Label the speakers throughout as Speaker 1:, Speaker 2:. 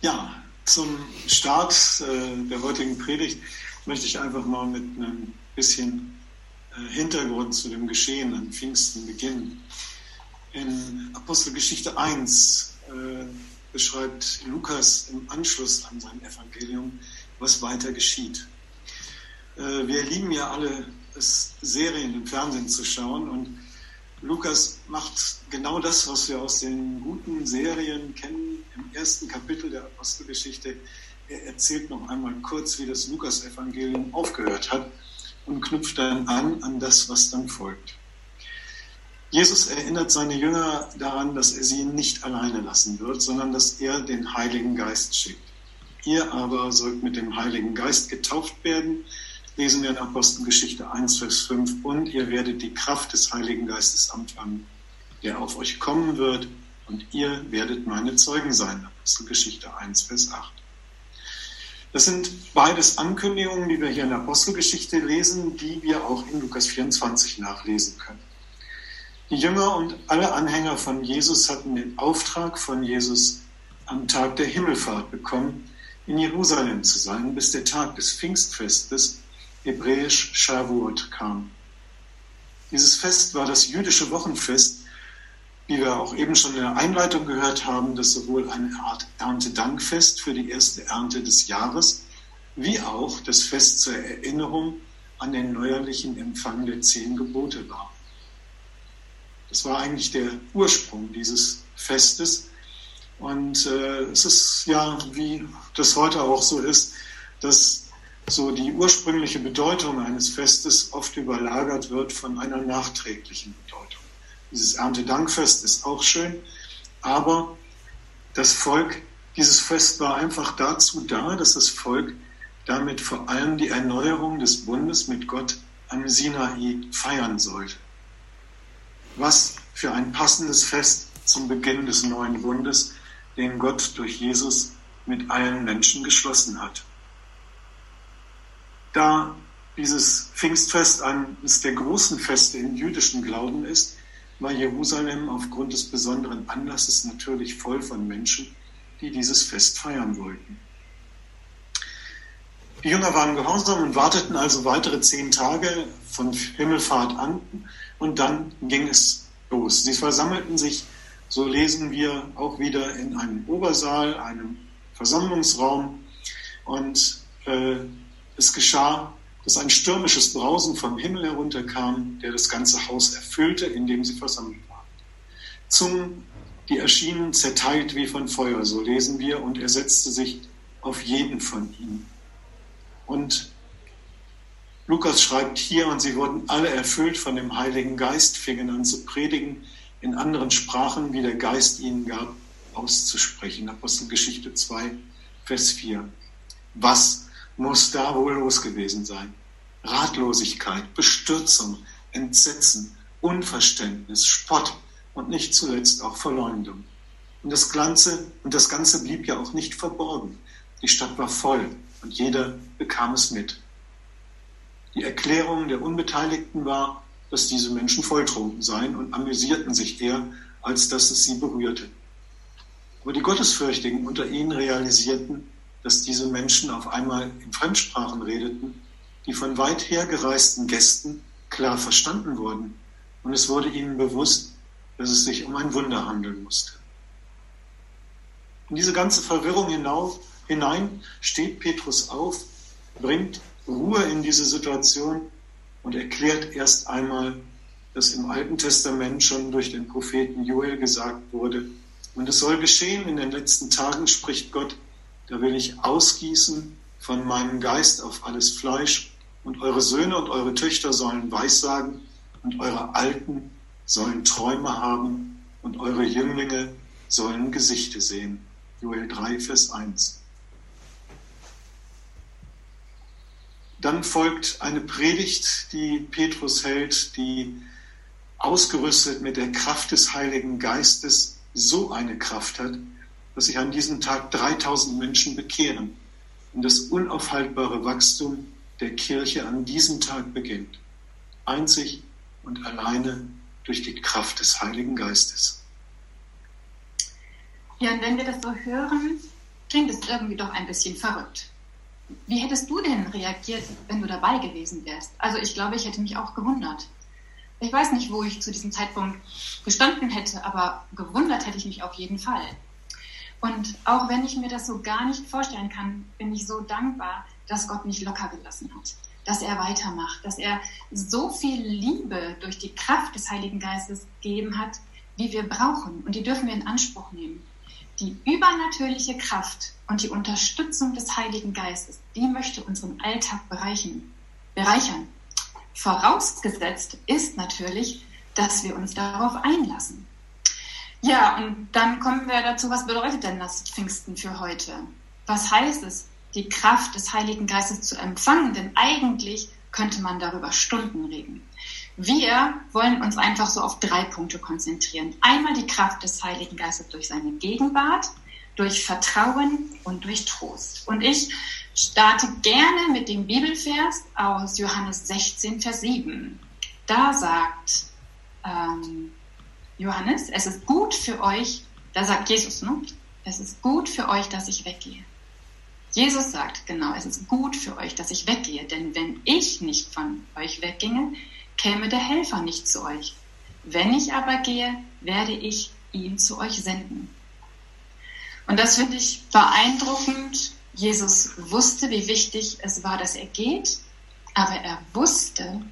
Speaker 1: Ja, zum Start äh, der heutigen Predigt möchte ich einfach mal mit einem bisschen äh, Hintergrund zu dem Geschehen an Pfingsten beginnen. In Apostelgeschichte 1 äh, beschreibt Lukas im Anschluss an sein Evangelium, was weiter geschieht. Äh, wir lieben ja alle es, Serien im Fernsehen zu schauen und Lukas macht genau das, was wir aus den guten Serien kennen im ersten Kapitel der Apostelgeschichte. Er erzählt noch einmal kurz, wie das Lukas-Evangelium aufgehört hat und knüpft dann an an das, was dann folgt. Jesus erinnert seine Jünger daran, dass er sie nicht alleine lassen wird, sondern dass er den Heiligen Geist schickt. Ihr aber sollt mit dem Heiligen Geist getauft werden, lesen wir in Apostelgeschichte 1, Vers 5, und ihr werdet die Kraft des Heiligen Geistes empfangen, der auf euch kommen wird, und ihr werdet meine Zeugen sein. Apostelgeschichte 1, Vers 8. Das sind beides Ankündigungen, die wir hier in der Apostelgeschichte lesen, die wir auch in Lukas 24 nachlesen können. Die Jünger und alle Anhänger von Jesus hatten den Auftrag von Jesus am Tag der Himmelfahrt bekommen, in Jerusalem zu sein, bis der Tag des Pfingstfestes hebräisch Shavuot kam. Dieses Fest war das jüdische Wochenfest, wie wir auch eben schon in der Einleitung gehört haben, das sowohl eine Art Erntedankfest für die erste Ernte des Jahres, wie auch das Fest zur Erinnerung an den neuerlichen Empfang der zehn Gebote war. Das war eigentlich der Ursprung dieses Festes. Und äh, es ist ja, wie das heute auch so ist, dass so die ursprüngliche Bedeutung eines Festes oft überlagert wird von einer nachträglichen Bedeutung. Dieses Erntedankfest ist auch schön, aber das Volk, dieses Fest war einfach dazu da, dass das Volk damit vor allem die Erneuerung des Bundes mit Gott am Sinai feiern sollte. Was für ein passendes Fest zum Beginn des neuen Bundes, den Gott durch Jesus mit allen Menschen geschlossen hat da dieses Pfingstfest eines der großen Feste im jüdischen Glauben ist, war Jerusalem aufgrund des besonderen Anlasses natürlich voll von Menschen, die dieses Fest feiern wollten. Die Jünger waren gehorsam und warteten also weitere zehn Tage von Himmelfahrt an und dann ging es los. Sie versammelten sich, so lesen wir, auch wieder in einem Obersaal, einem Versammlungsraum und äh, es geschah, dass ein stürmisches Brausen vom Himmel herunterkam, der das ganze Haus erfüllte, in dem sie versammelt waren. Zungen, die erschienen zerteilt wie von Feuer, so lesen wir, und er setzte sich auf jeden von ihnen. Und Lukas schreibt hier, und sie wurden alle erfüllt von dem Heiligen Geist, fingen an zu predigen, in anderen Sprachen, wie der Geist ihnen gab, auszusprechen. Apostelgeschichte 2, Vers 4. Was muss da wohl los gewesen sein. Ratlosigkeit, Bestürzung, Entsetzen, Unverständnis, Spott und nicht zuletzt auch Verleumdung. Und das Ganze, und das Ganze blieb ja auch nicht verborgen. Die Stadt war voll und jeder bekam es mit. Die Erklärung der Unbeteiligten war, dass diese Menschen volltrunken seien und amüsierten sich eher, als dass es sie berührte. Aber die Gottesfürchtigen unter ihnen realisierten, dass diese Menschen auf einmal in Fremdsprachen redeten, die von weit her gereisten Gästen klar verstanden wurden. Und es wurde ihnen bewusst, dass es sich um ein Wunder handeln musste. In diese ganze Verwirrung hinauf, hinein steht Petrus auf, bringt Ruhe in diese Situation und erklärt erst einmal, dass im Alten Testament schon durch den Propheten Joel gesagt wurde, und es soll geschehen in den letzten Tagen, spricht Gott, da will ich ausgießen von meinem Geist auf alles Fleisch, und eure Söhne und eure Töchter sollen Weissagen, und eure Alten sollen Träume haben, und eure Jünglinge sollen Gesichte sehen. Joel 3, Vers 1. Dann folgt eine Predigt, die Petrus hält, die ausgerüstet mit der Kraft des Heiligen Geistes so eine Kraft hat, dass sich an diesem Tag 3000 Menschen bekehren und das unaufhaltbare Wachstum der Kirche an diesem Tag beginnt. Einzig und alleine durch die Kraft des Heiligen Geistes.
Speaker 2: Ja, und wenn wir das so hören, klingt es irgendwie doch ein bisschen verrückt. Wie hättest du denn reagiert, wenn du dabei gewesen wärst? Also ich glaube, ich hätte mich auch gewundert. Ich weiß nicht, wo ich zu diesem Zeitpunkt gestanden hätte, aber gewundert hätte ich mich auf jeden Fall. Und auch wenn ich mir das so gar nicht vorstellen kann, bin ich so dankbar, dass Gott mich locker gelassen hat, dass er weitermacht, dass er so viel Liebe durch die Kraft des Heiligen Geistes gegeben hat, wie wir brauchen. Und die dürfen wir in Anspruch nehmen. Die übernatürliche Kraft und die Unterstützung des Heiligen Geistes, die möchte unseren Alltag bereichern. bereichern. Vorausgesetzt ist natürlich, dass wir uns darauf einlassen. Ja, und dann kommen wir dazu, was bedeutet denn das Pfingsten für heute? Was heißt es, die Kraft des Heiligen Geistes zu empfangen? Denn eigentlich könnte man darüber Stunden reden. Wir wollen uns einfach so auf drei Punkte konzentrieren. Einmal die Kraft des Heiligen Geistes durch seine Gegenwart, durch Vertrauen und durch Trost. Und ich starte gerne mit dem Bibelvers aus Johannes 16, Vers 7. Da sagt ähm, Johannes, es ist gut für euch, da sagt Jesus, ne? Es ist gut für euch, dass ich weggehe. Jesus sagt, genau, es ist gut für euch, dass ich weggehe, denn wenn ich nicht von euch wegginge, käme der Helfer nicht zu euch. Wenn ich aber gehe, werde ich ihn zu euch senden. Und das finde ich beeindruckend. Jesus wusste, wie wichtig es war, dass er geht, aber er wusste,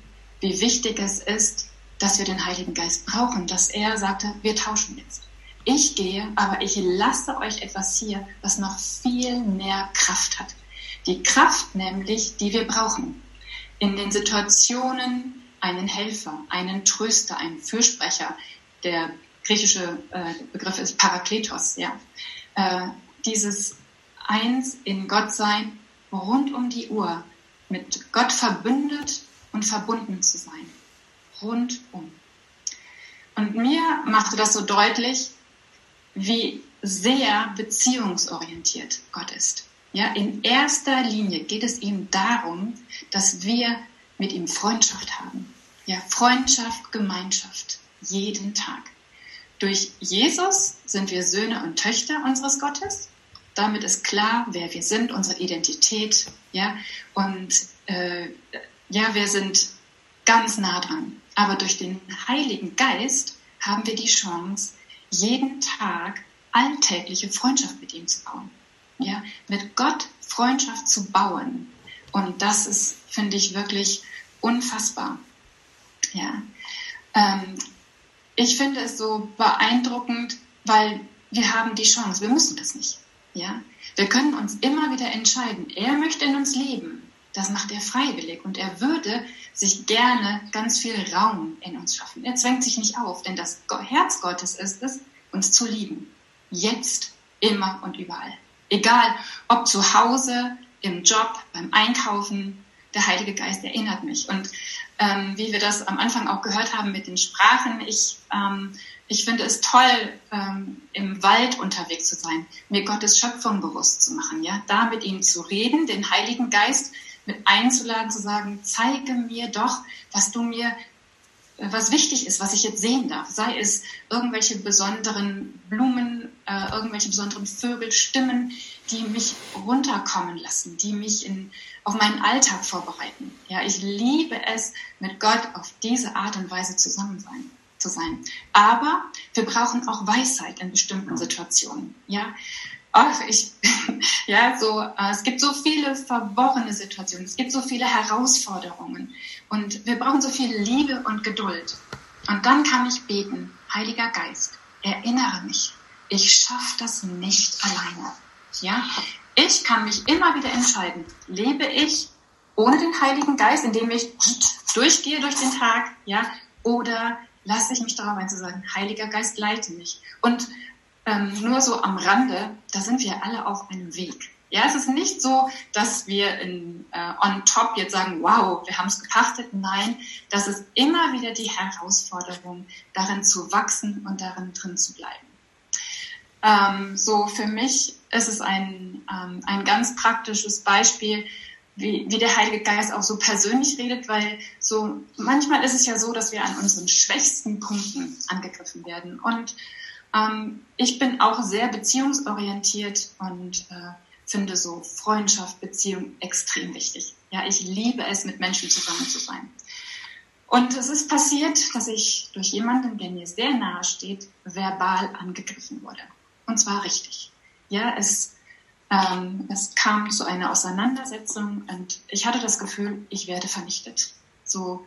Speaker 2: wie wichtig es ist, dass wir den Heiligen Geist brauchen, dass er sagte, wir tauschen jetzt. Ich gehe, aber ich lasse euch etwas hier, was noch viel mehr Kraft hat. Die Kraft nämlich, die wir brauchen. In den Situationen einen Helfer, einen Tröster, einen Fürsprecher. Der griechische äh, Begriff ist Parakletos, ja. Äh, dieses Eins in Gott sein, rund um die Uhr, mit Gott verbündet und verbunden zu sein rundum. Und mir machte das so deutlich, wie sehr beziehungsorientiert Gott ist. Ja, in erster Linie geht es ihm darum, dass wir mit ihm Freundschaft haben. Ja, Freundschaft, Gemeinschaft, jeden Tag. Durch Jesus sind wir Söhne und Töchter unseres Gottes. Damit ist klar, wer wir sind, unsere Identität. Ja, und äh, ja, wir sind ganz nah dran. Aber durch den Heiligen Geist haben wir die Chance, jeden Tag alltägliche Freundschaft mit ihm zu bauen. Ja, mit Gott Freundschaft zu bauen. Und das ist, finde ich, wirklich unfassbar. Ja. Ähm, ich finde es so beeindruckend, weil wir haben die Chance. Wir müssen das nicht. Ja. Wir können uns immer wieder entscheiden. Er möchte in uns leben. Das macht er freiwillig und er würde sich gerne ganz viel Raum in uns schaffen. Er zwängt sich nicht auf, denn das Herz Gottes ist es, uns zu lieben. Jetzt, immer und überall. Egal, ob zu Hause, im Job, beim Einkaufen, der Heilige Geist erinnert mich. Und ähm, wie wir das am Anfang auch gehört haben mit den Sprachen, ich, ähm, ich finde es toll, ähm, im Wald unterwegs zu sein, mir Gottes Schöpfung bewusst zu machen, ja, da mit ihm zu reden, den Heiligen Geist mit einzuladen, zu sagen, zeige mir doch, was du mir, äh, was wichtig ist, was ich jetzt sehen darf. Sei es irgendwelche besonderen Blumen, äh, irgendwelche besonderen Vögel, Stimmen, die mich runterkommen lassen, die mich in, auf meinen Alltag vorbereiten. Ja, ich liebe es, mit Gott auf diese Art und Weise zusammen sein zu sein. Aber wir brauchen auch Weisheit in bestimmten Situationen. Ja, ach, ich, ja, so, äh, es gibt so viele verworrene Situationen, es gibt so viele Herausforderungen und wir brauchen so viel Liebe und Geduld. Und dann kann ich beten, Heiliger Geist, erinnere mich, ich schaffe das nicht alleine. Ja, ich kann mich immer wieder entscheiden, lebe ich ohne den Heiligen Geist, indem ich durchgehe durch den Tag, ja, oder lasse ich mich darauf ein zu sagen, Heiliger Geist leite mich. Und ähm, nur so am Rande, da sind wir alle auf einem Weg. Ja, es ist nicht so, dass wir in, äh, on top jetzt sagen, wow, wir haben es gepachtet. Nein, das ist immer wieder die Herausforderung, darin zu wachsen und darin drin zu bleiben. Ähm, so für mich ist es ein, ähm, ein ganz praktisches Beispiel, wie, wie der Heilige Geist auch so persönlich redet, weil so manchmal ist es ja so, dass wir an unseren schwächsten Punkten angegriffen werden und Ähm, ich bin auch sehr beziehungsorientiert und äh, finde so Freundschaft, Beziehung extrem wichtig. Ja, ich liebe es, mit Menschen zusammen zu sein. Und es ist passiert, dass ich durch jemanden, der mir sehr nahe steht, verbal angegriffen wurde. Und zwar richtig. Ja, es, ähm, es kam zu einer Auseinandersetzung und ich hatte das Gefühl, ich werde vernichtet. So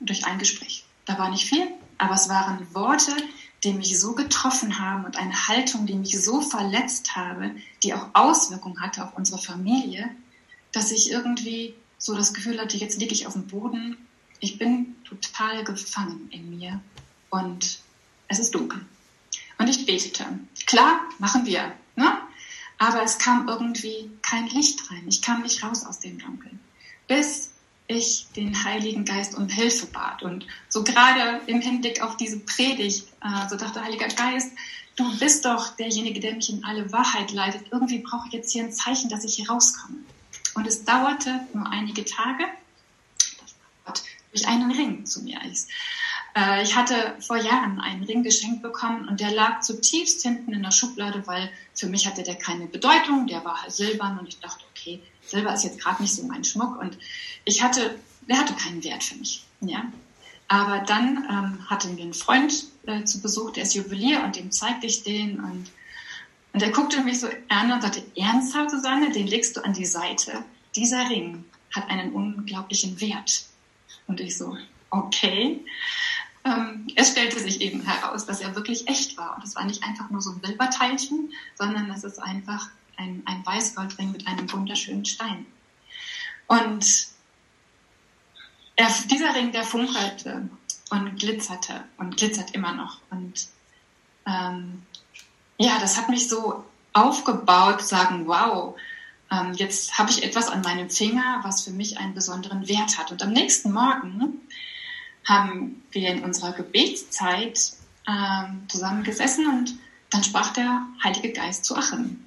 Speaker 2: durch ein Gespräch. Da war nicht viel, aber es waren Worte, die mich so getroffen haben und eine Haltung, die mich so verletzt habe, die auch Auswirkungen hatte auf unsere Familie, dass ich irgendwie so das Gefühl hatte, jetzt liege ich auf dem Boden, ich bin total gefangen in mir und es ist dunkel. Und ich betete. Klar, machen wir, ne? aber es kam irgendwie kein Licht rein. Ich kam nicht raus aus dem Dunkeln. Bis ich den Heiligen Geist um Hilfe bat. Und so gerade im Hinblick auf diese Predigt, äh, so dachte Heiliger Geist, du bist doch derjenige, der mich in alle Wahrheit leitet. Irgendwie brauche ich jetzt hier ein Zeichen, dass ich hier rauskomme. Und es dauerte nur einige Tage, dass Gott durch einen Ring zu mir ist. Äh, ich hatte vor Jahren einen Ring geschenkt bekommen und der lag zutiefst hinten in der Schublade, weil für mich hatte der keine Bedeutung, der war halt silbern und ich dachte, okay, Silber ist jetzt gerade nicht so mein Schmuck und ich hatte, der hatte keinen Wert für mich. Ja? Aber dann ähm, hatten wir einen Freund äh, zu Besuch, der ist Juwelier und dem zeigte ich den und, und er guckte mich so an und sagte, ernsthaft, Susanne, den legst du an die Seite. Dieser Ring hat einen unglaublichen Wert. Und ich so, okay. Ähm, es stellte sich eben heraus, dass er wirklich echt war. Und es war nicht einfach nur so ein Silberteilchen, sondern es ist einfach ein, ein Weißgoldring mit einem wunderschönen Stein. Und er, dieser Ring, der funkelte und glitzerte und glitzert immer noch. Und ähm, ja, das hat mich so aufgebaut, sagen, wow, ähm, jetzt habe ich etwas an meinem Finger, was für mich einen besonderen Wert hat. Und am nächsten Morgen haben wir in unserer Gebetszeit ähm, zusammengesessen und dann sprach der Heilige Geist zu Achim.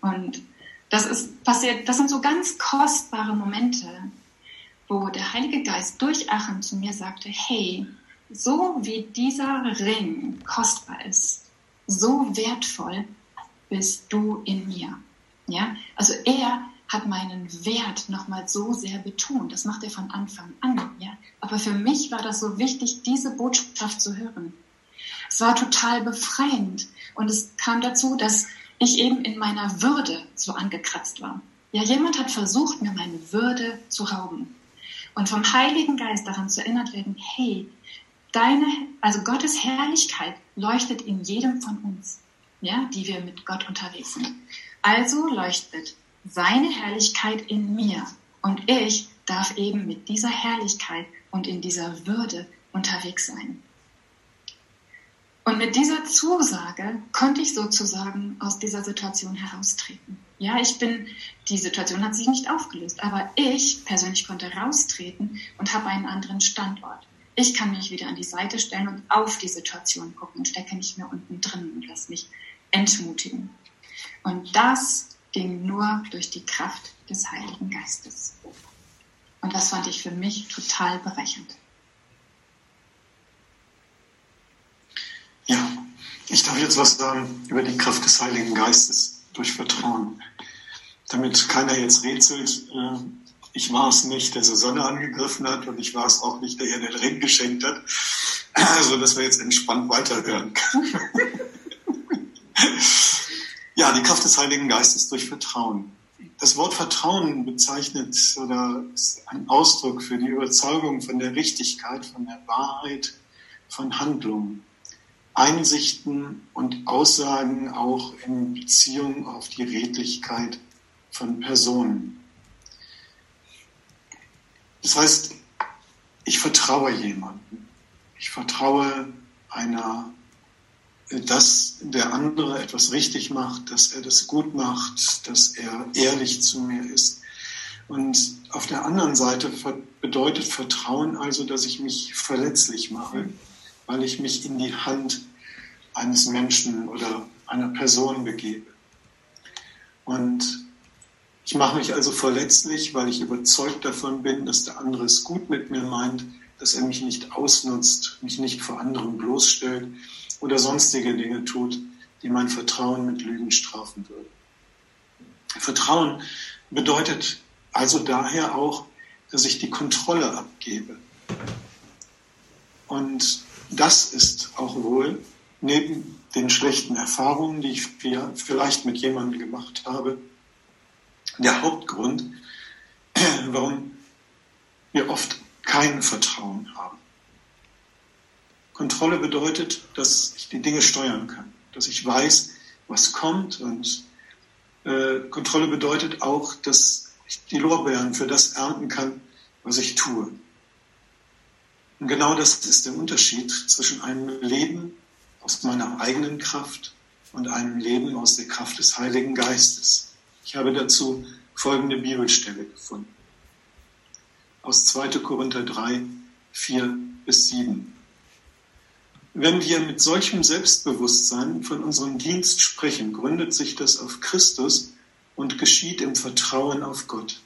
Speaker 2: Und das ist passiert, das sind so ganz kostbare Momente, wo der Heilige Geist durch Achim zu mir sagte, hey, so wie dieser Ring kostbar ist, so wertvoll bist du in mir. Ja, also er hat meinen Wert nochmal so sehr betont. Das macht er von Anfang an. Ja, aber für mich war das so wichtig, diese Botschaft zu hören. Es war total befreiend und es kam dazu, dass ich eben in meiner Würde so angekratzt war. Ja, jemand hat versucht, mir meine Würde zu rauben. Und vom Heiligen Geist daran zu erinnert werden, hey, deine, also Gottes Herrlichkeit leuchtet in jedem von uns, ja, die wir mit Gott unterwegs sind. Also leuchtet seine Herrlichkeit in mir und ich darf eben mit dieser Herrlichkeit und in dieser Würde unterwegs sein. Und mit dieser Zusage konnte ich sozusagen aus dieser Situation heraustreten. Ja, ich bin, die Situation hat sich nicht aufgelöst, aber ich persönlich konnte raustreten und habe einen anderen Standort. Ich kann mich wieder an die Seite stellen und auf die Situation gucken und stecke nicht mehr unten drin und lasse mich entmutigen. Und das ging nur durch die Kraft des Heiligen Geistes. Und das fand ich für mich total bereichernd.
Speaker 1: Ja, ich darf jetzt was sagen über die Kraft des Heiligen Geistes durch Vertrauen. Damit keiner jetzt rätselt, äh, ich war es nicht, der Susanne angegriffen hat und ich war es auch nicht, der ihr den Ring geschenkt hat. Also, dass wir jetzt entspannt weiterhören können. ja, die Kraft des Heiligen Geistes durch Vertrauen. Das Wort Vertrauen bezeichnet oder ist ein Ausdruck für die Überzeugung von der Richtigkeit, von der Wahrheit, von Handlungen. Einsichten und Aussagen auch in Beziehung auf die Redlichkeit von Personen. Das heißt, ich vertraue jemandem. Ich vertraue einer, dass der andere etwas richtig macht, dass er das gut macht, dass er ehrlich zu mir ist. Und auf der anderen Seite bedeutet Vertrauen also, dass ich mich verletzlich mache weil ich mich in die Hand eines Menschen oder einer Person begebe. Und ich mache mich also verletzlich, weil ich überzeugt davon bin, dass der andere es gut mit mir meint, dass er mich nicht ausnutzt, mich nicht vor anderen bloßstellt oder sonstige Dinge tut, die mein Vertrauen mit Lügen strafen würden. Vertrauen bedeutet also daher auch, dass ich die Kontrolle abgebe. Und das ist auch wohl neben den schlechten Erfahrungen, die ich vielleicht mit jemandem gemacht habe, der Hauptgrund, warum wir oft kein Vertrauen haben. Kontrolle bedeutet, dass ich die Dinge steuern kann, dass ich weiß, was kommt und äh, Kontrolle bedeutet auch, dass ich die Lorbeeren für das ernten kann, was ich tue. Und genau das ist der Unterschied zwischen einem Leben aus meiner eigenen Kraft und einem Leben aus der Kraft des Heiligen Geistes. Ich habe dazu folgende Bibelstelle gefunden. Aus 2. Korinther 3, 4 bis 7. Wenn wir mit solchem Selbstbewusstsein von unserem Dienst sprechen, gründet sich das auf Christus und geschieht im Vertrauen auf Gott.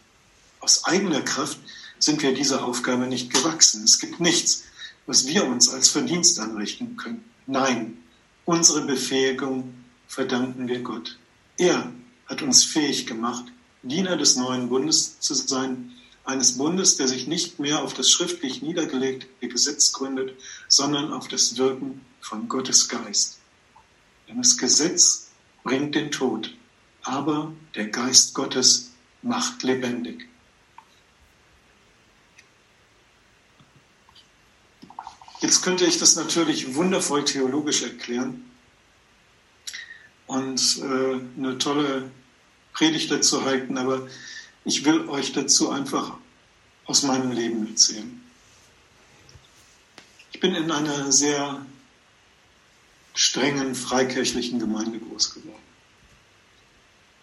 Speaker 1: Aus eigener Kraft sind wir dieser Aufgabe nicht gewachsen. Es gibt nichts, was wir uns als Verdienst anrichten können. Nein, unsere Befähigung verdanken wir Gott. Er hat uns fähig gemacht, Diener des neuen Bundes zu sein, eines Bundes, der sich nicht mehr auf das schriftlich niedergelegte Gesetz gründet, sondern auf das Wirken von Gottes Geist. Denn das Gesetz bringt den Tod, aber der Geist Gottes macht lebendig. Jetzt könnte ich das natürlich wundervoll theologisch erklären und äh, eine tolle Predigt dazu halten, aber ich will euch dazu einfach aus meinem Leben erzählen. Ich bin in einer sehr strengen freikirchlichen Gemeinde groß geworden.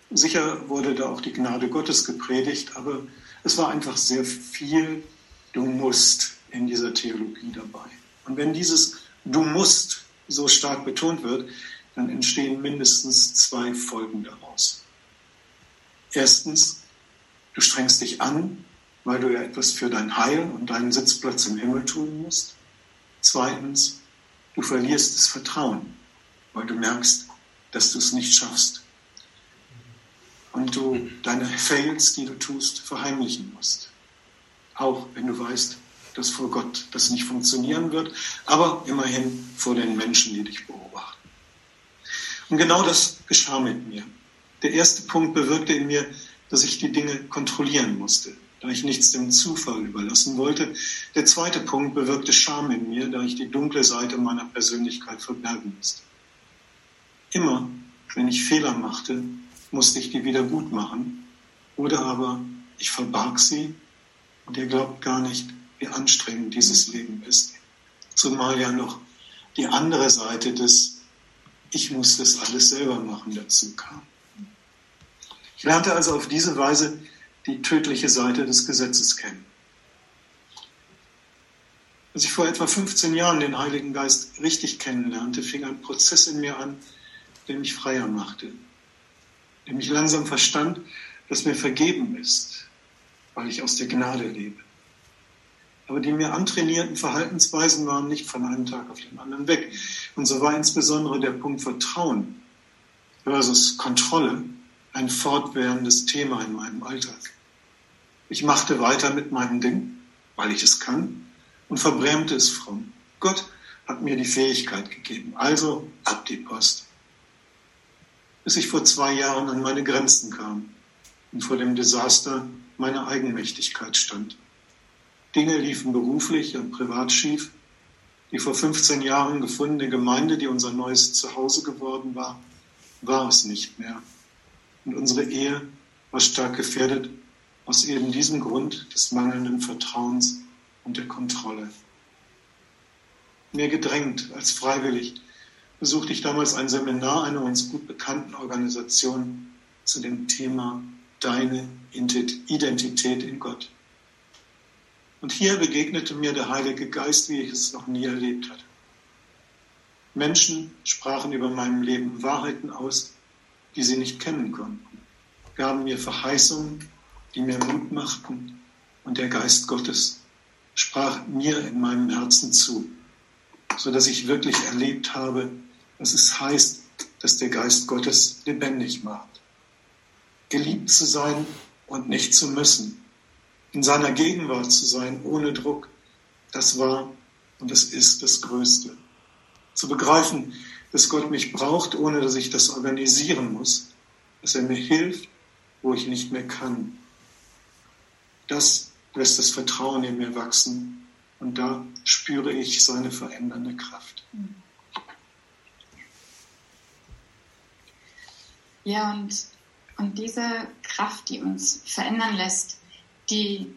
Speaker 1: Sicher wurde da auch die Gnade Gottes gepredigt, aber es war einfach sehr viel Du musst in dieser Theologie dabei. Und wenn dieses Du musst so stark betont wird, dann entstehen mindestens zwei Folgen daraus. Erstens, du strengst dich an, weil du ja etwas für dein Heil und deinen Sitzplatz im Himmel tun musst. Zweitens, du verlierst das Vertrauen, weil du merkst, dass du es nicht schaffst. Und du deine Fails, die du tust, verheimlichen musst. Auch wenn du weißt, dass vor Gott das nicht funktionieren wird, aber immerhin vor den Menschen, die dich beobachten. Und genau das geschah mit mir. Der erste Punkt bewirkte in mir, dass ich die Dinge kontrollieren musste, da ich nichts dem Zufall überlassen wollte. Der zweite Punkt bewirkte Scham in mir, da ich die dunkle Seite meiner Persönlichkeit verbergen musste. Immer, wenn ich Fehler machte, musste ich die wieder gut machen, oder aber ich verbarg sie und ihr glaubt gar nicht, wie anstrengend dieses Leben ist. Zumal ja noch die andere Seite des Ich muss das alles selber machen dazu kam. Ich lernte also auf diese Weise die tödliche Seite des Gesetzes kennen. Als ich vor etwa 15 Jahren den Heiligen Geist richtig kennenlernte, fing ein Prozess in mir an, der mich freier machte, der mich langsam verstand, dass mir vergeben ist, weil ich aus der Gnade lebe. Aber die mir antrainierten Verhaltensweisen waren nicht von einem Tag auf den anderen weg. Und so war insbesondere der Punkt Vertrauen versus Kontrolle ein fortwährendes Thema in meinem Alltag. Ich machte weiter mit meinem Ding, weil ich es kann, und verbrämte es fromm. Gott hat mir die Fähigkeit gegeben, also ab die Post. Bis ich vor zwei Jahren an meine Grenzen kam und vor dem Desaster meiner Eigenmächtigkeit stand. Dinge liefen beruflich und privat schief. Die vor 15 Jahren gefundene Gemeinde, die unser neues Zuhause geworden war, war es nicht mehr. Und unsere Ehe war stark gefährdet aus eben diesem Grund des mangelnden Vertrauens und der Kontrolle. Mehr gedrängt als freiwillig besuchte ich damals ein Seminar einer uns gut bekannten Organisation zu dem Thema Deine Identität in Gott. Und hier begegnete mir der Heilige Geist, wie ich es noch nie erlebt hatte. Menschen sprachen über meinem Leben Wahrheiten aus, die sie nicht kennen konnten, gaben mir Verheißungen, die mir Mut machten und der Geist Gottes sprach mir in meinem Herzen zu, so dass ich wirklich erlebt habe, was es heißt, dass der Geist Gottes lebendig macht. Geliebt zu sein und nicht zu müssen, in seiner Gegenwart zu sein, ohne Druck, das war und das ist das Größte. Zu begreifen, dass Gott mich braucht, ohne dass ich das organisieren muss, dass er mir hilft, wo ich nicht mehr kann. Das lässt das Vertrauen in mir wachsen und da spüre ich seine verändernde Kraft.
Speaker 2: Ja, und, und diese Kraft, die uns verändern lässt, die,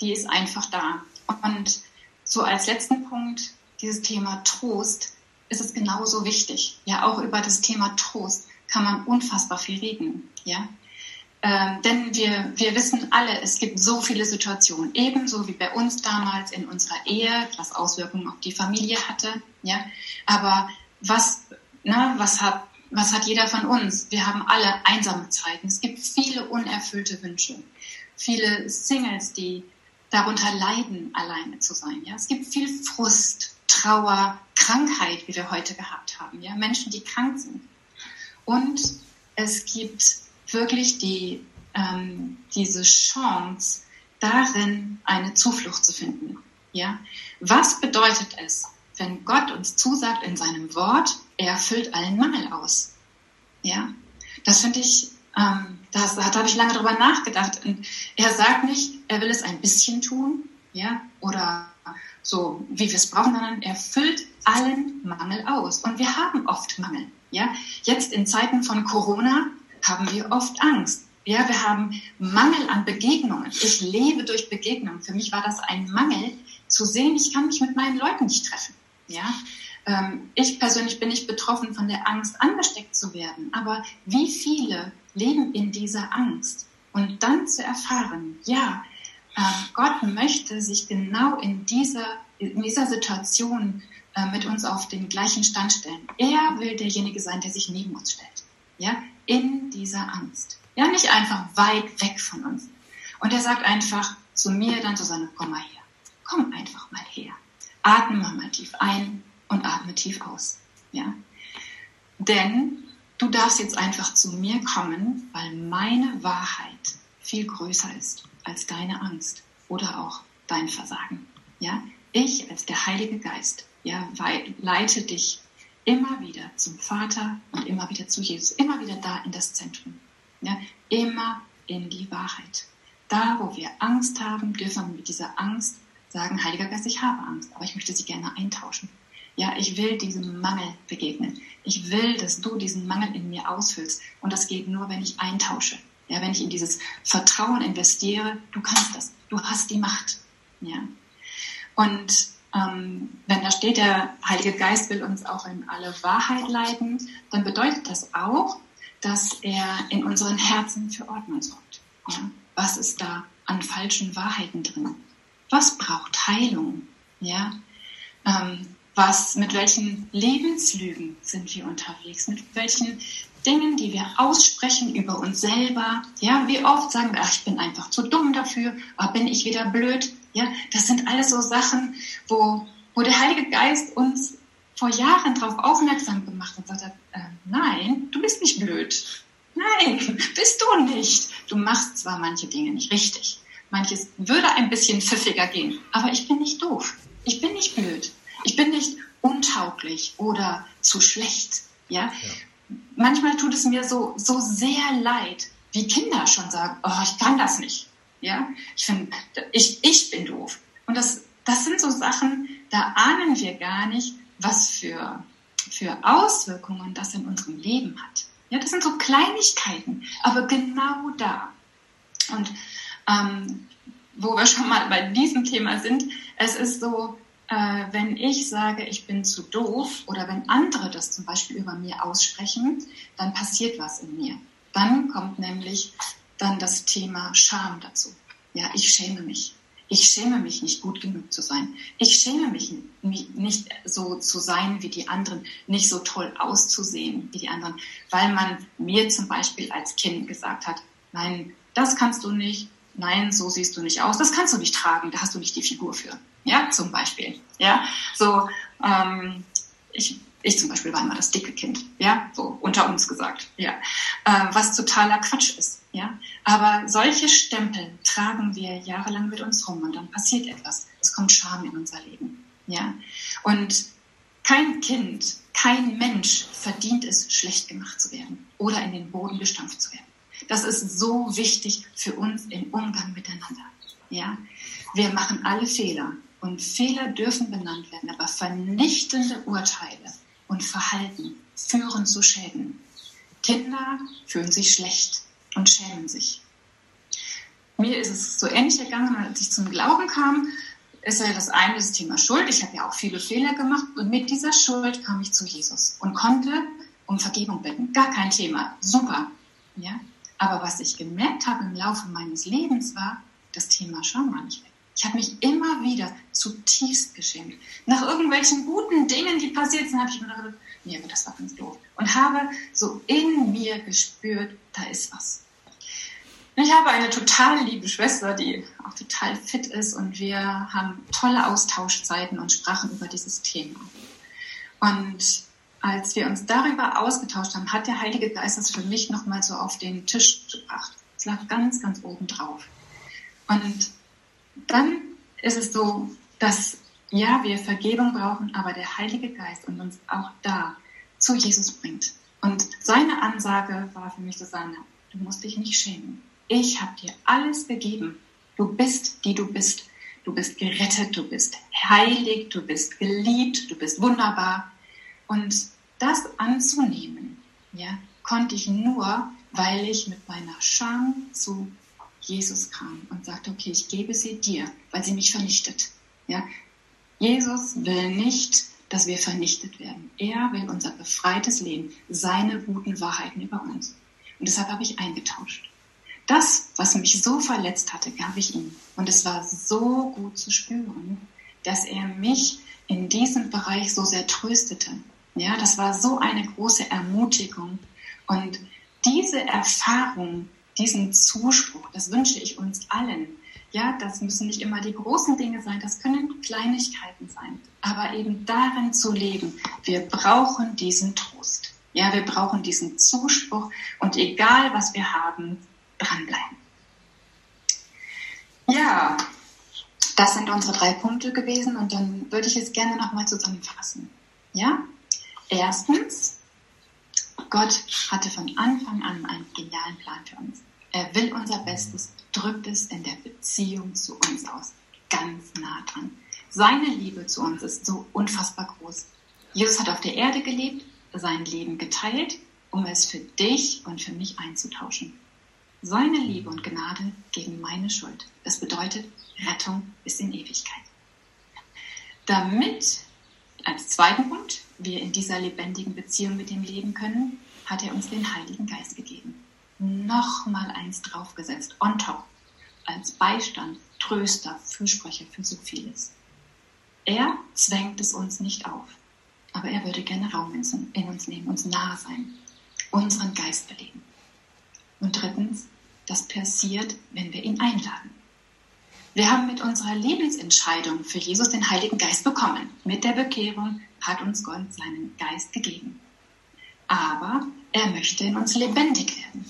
Speaker 2: die ist einfach da. Und so als letzten Punkt, dieses Thema Trost, ist es genauso wichtig. Ja, auch über das Thema Trost kann man unfassbar viel reden. Ja, ähm, denn wir, wir wissen alle, es gibt so viele Situationen, ebenso wie bei uns damals in unserer Ehe, was Auswirkungen auf die Familie hatte. Ja? Aber was, na, was, hat, was hat jeder von uns? Wir haben alle einsame Zeiten. Es gibt viele unerfüllte Wünsche, viele Singles, die darunter leiden, alleine zu sein. Ja? Es gibt viel Frust, Trauer, Krankheit, wie wir heute gehabt haben. Ja? Menschen, die krank sind. Und es gibt wirklich die, ähm, diese Chance, darin eine Zuflucht zu finden. Ja? Was bedeutet es, wenn Gott uns zusagt in seinem Wort, er füllt allen Mangel aus? Ja? Das finde ich, ähm, das, da habe ich lange drüber nachgedacht. Und er sagt nicht, er will es ein bisschen tun, ja, oder so, wie wir es brauchen, sondern er füllt allen Mangel aus. Und wir haben oft Mangel. Ja, jetzt in Zeiten von Corona haben wir oft Angst. Ja, wir haben Mangel an Begegnungen. Ich lebe durch Begegnungen. Für mich war das ein Mangel, zu sehen, ich kann mich mit meinen Leuten nicht treffen. Ja, ähm, ich persönlich bin nicht betroffen von der Angst, angesteckt zu werden. Aber wie viele leben in dieser Angst? Und dann zu erfahren, ja, Gott möchte sich genau in dieser, in dieser Situation äh, mit uns auf den gleichen Stand stellen. Er will derjenige sein, der sich neben uns stellt. Ja, in dieser Angst. Ja, nicht einfach weit weg von uns. Und er sagt einfach zu mir dann Susanne, komm mal her. Komm einfach mal her. Atme mal tief ein und atme tief aus. Ja? Denn du darfst jetzt einfach zu mir kommen, weil meine Wahrheit viel größer ist als deine Angst oder auch dein Versagen. Ja? Ich als der Heilige Geist ja, leite dich immer wieder zum Vater und immer wieder zu Jesus, immer wieder da in das Zentrum. Ja, immer in die Wahrheit. Da, wo wir Angst haben, dürfen wir mit dieser Angst sagen, Heiliger Geist, ich habe Angst, aber ich möchte sie gerne eintauschen. Ja, ich will diesem Mangel begegnen. Ich will, dass du diesen Mangel in mir ausfüllst. Und das geht nur, wenn ich eintausche. Ja, wenn ich in dieses Vertrauen investiere, du kannst das. Du hast die Macht. Ja. Und ähm, wenn da steht, der Heilige Geist will uns auch in alle Wahrheit leiten, dann bedeutet das auch, dass er in unseren Herzen für Ordnung sorgt. Ja? Was ist da an falschen Wahrheiten drin? Was braucht Heilung? Ja? Ähm, was, mit welchen Lebenslügen sind wir unterwegs? Mit welchen Dingen, die wir aussprechen über uns selber? Ja, wie oft sagen wir, ach, ich bin einfach zu dumm dafür, aber bin ich wieder blöd? Ja, das sind alles so Sachen, wo, wo der Heilige Geist uns vor Jahren darauf aufmerksam gemacht hat und sagt, äh, nein, du bist nicht blöd. Nein, bist du nicht. Du machst zwar manche Dinge nicht richtig. Manches würde ein bisschen pfiffiger gehen, aber ich bin nicht doof. Ich bin nicht blöd. Ich bin nicht untauglich oder zu schlecht. Ja? ja. Manchmal tut es mir so, so sehr leid, wie Kinder schon sagen, oh, ich kann das nicht. Ja, ich finde, ich, ich bin doof. Und das, das sind so Sachen, da ahnen wir gar nicht, was für, für Auswirkungen das in unserem Leben hat. Ja, das sind so Kleinigkeiten, aber genau da. Und ähm, wo wir schon mal bei diesem Thema sind, es ist so, äh, wenn ich sage, ich bin zu doof oder wenn andere das zum Beispiel über mir aussprechen, dann passiert was in mir. Dann kommt nämlich dann das Thema Scham dazu. Ja, ich schäme mich. Ich schäme mich nicht gut genug zu sein. Ich schäme mich nicht so zu sein wie die anderen, nicht so toll auszusehen wie die anderen, weil man mir zum Beispiel als Kind gesagt hat, nein, das kannst du nicht, nein, so siehst du nicht aus, das kannst du nicht tragen, da hast du nicht die Figur für. Ja, zum Beispiel. Ja, so, ähm, ich, ich zum Beispiel war immer das dicke Kind, ja, so unter uns gesagt, ja, äh, was totaler Quatsch ist, ja. Aber solche Stempel tragen wir jahrelang mit uns rum und dann passiert etwas. Es kommt Scham in unser Leben, ja. Und kein Kind, kein Mensch verdient es, schlecht gemacht zu werden oder in den Boden gestampft zu werden. Das ist so wichtig für uns im Umgang miteinander. Ja, wir machen alle Fehler und Fehler dürfen benannt werden, aber vernichtende Urteile und Verhalten führen zu Schäden. Kinder fühlen sich schlecht und schämen sich. Mir ist es so ähnlich gegangen, als ich zum Glauben kam, ist ja das eine das Thema Schuld. Ich habe ja auch viele Fehler gemacht und mit dieser Schuld kam ich zu Jesus und konnte um Vergebung bitten. Gar kein Thema. Super. Ja? Aber was ich gemerkt habe im Laufe meines Lebens war, das Thema Scham war nicht weg. Ich habe mich immer wieder zutiefst geschämt. Nach irgendwelchen guten Dingen, die passiert sind, habe ich mir gedacht, nee, aber das war ganz doof. Und habe so in mir gespürt, da ist was. Ich habe eine total liebe Schwester, die auch total fit ist und wir haben tolle Austauschzeiten und sprachen über dieses Thema. Und als wir uns darüber ausgetauscht haben, hat der Heilige Geist das für mich nochmal so auf den Tisch gebracht. Es lag ganz, ganz oben drauf. Und dann ist es so, dass ja, wir Vergebung brauchen, aber der Heilige Geist und uns auch da zu Jesus bringt. Und seine Ansage war für mich, Susanne, du musst dich nicht schämen. Ich habe dir alles gegeben. Du bist, die du bist. Du bist gerettet, du bist heilig, du bist geliebt, du bist wunderbar. Und das anzunehmen, ja, konnte ich nur, weil ich mit meiner Scham zu Jesus kam und sagte, okay, ich gebe sie dir, weil sie mich vernichtet. Ja, Jesus will nicht, dass wir vernichtet werden. Er will unser befreites Leben, seine guten Wahrheiten über uns. Und deshalb habe ich eingetauscht. Das, was mich so verletzt hatte, gab ich ihm. Und es war so gut zu spüren, dass er mich in diesem Bereich so sehr tröstete. Ja, das war so eine große Ermutigung. Und diese Erfahrung, diesen Zuspruch, das wünsche ich uns allen. Ja, das müssen nicht immer die großen Dinge sein, das können Kleinigkeiten sein. Aber eben darin zu leben, wir brauchen diesen Trost. Ja, wir brauchen diesen Zuspruch und egal was wir haben, dranbleiben. Ja, das sind unsere drei Punkte gewesen und dann würde ich es gerne nochmal zusammenfassen. Ja? Erstens, Gott hatte von Anfang an einen genialen Plan für uns. Er will unser Bestes, drückt es in der Beziehung zu uns aus. Ganz nah dran. Seine Liebe zu uns ist so unfassbar groß. Jesus hat auf der Erde gelebt, sein Leben geteilt, um es für dich und für mich einzutauschen. Seine Liebe und Gnade gegen meine Schuld. Das bedeutet Rettung bis in Ewigkeit. Damit, als zweiten Punkt, wir in dieser lebendigen Beziehung mit ihm leben können, hat er uns den Heiligen Geist gegeben. Nochmal eins draufgesetzt, on top, als Beistand, Tröster, Fürsprecher für so vieles. Er zwängt es uns nicht auf, aber er würde gerne Raum in uns nehmen, uns nahe sein, unseren Geist beleben. Und drittens, das passiert, wenn wir ihn einladen. Wir haben mit unserer Lebensentscheidung für Jesus den Heiligen Geist bekommen. Mit der Bekehrung hat uns Gott seinen Geist gegeben. Aber er möchte in uns lebendig werden.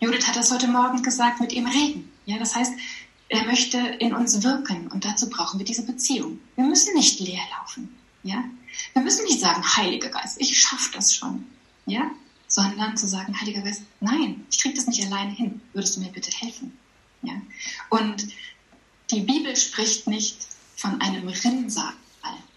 Speaker 2: Judith hat das heute Morgen gesagt, mit ihm reden. Ja, das heißt, er möchte in uns wirken und dazu brauchen wir diese Beziehung. Wir müssen nicht leer laufen. Ja? Wir müssen nicht sagen, Heiliger Geist, ich schaffe das schon. Ja? sondern zu sagen, Heiliger Geist, nein, ich kriege das nicht alleine hin. Würdest du mir bitte helfen? Ja? Und die Bibel spricht nicht von einem Rinnsal.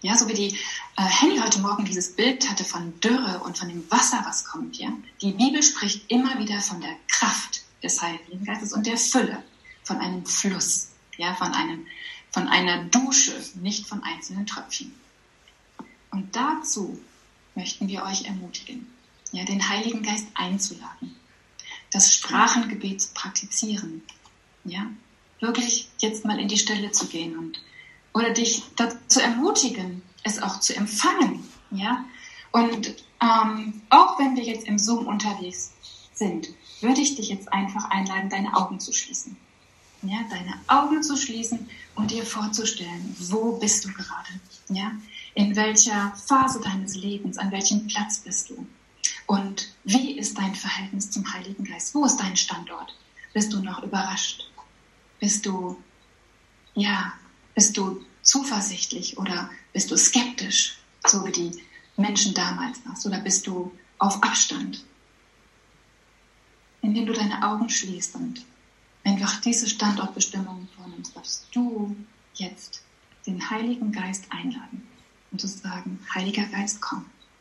Speaker 2: Ja, so wie die äh, Henny heute Morgen dieses Bild hatte von Dürre und von dem Wasser, was kommt. Ja? Die Bibel spricht immer wieder von der Kraft des Heiligen Geistes und der Fülle, von einem Fluss, ja, von, einem, von einer Dusche, nicht von einzelnen Tröpfchen. Und dazu möchten wir euch ermutigen ja, den Heiligen Geist einzuladen, das Sprachengebet zu praktizieren, ja, wirklich jetzt mal in die Stelle zu gehen und oder dich dazu ermutigen, es auch zu empfangen, ja. Und ähm, auch wenn wir jetzt im Zoom unterwegs sind, würde ich dich jetzt einfach einladen, deine Augen zu schließen. ja, deine Augen zu schließen und dir vorzustellen, wo bist du gerade, ja, in welcher Phase deines Lebens, an welchem Platz bist du? Und wie ist dein Verhältnis zum Heiligen Geist, wo ist dein Standort, bist du noch überrascht, bist du, ja, bist du zuversichtlich oder bist du skeptisch, so wie die Menschen damals warst, oder bist du auf Abstand, indem du deine Augen schließt und einfach diese Standortbestimmung vornimmst, darfst du jetzt den Heiligen Geist einladen und zu sagen, Heiliger Geist, komm.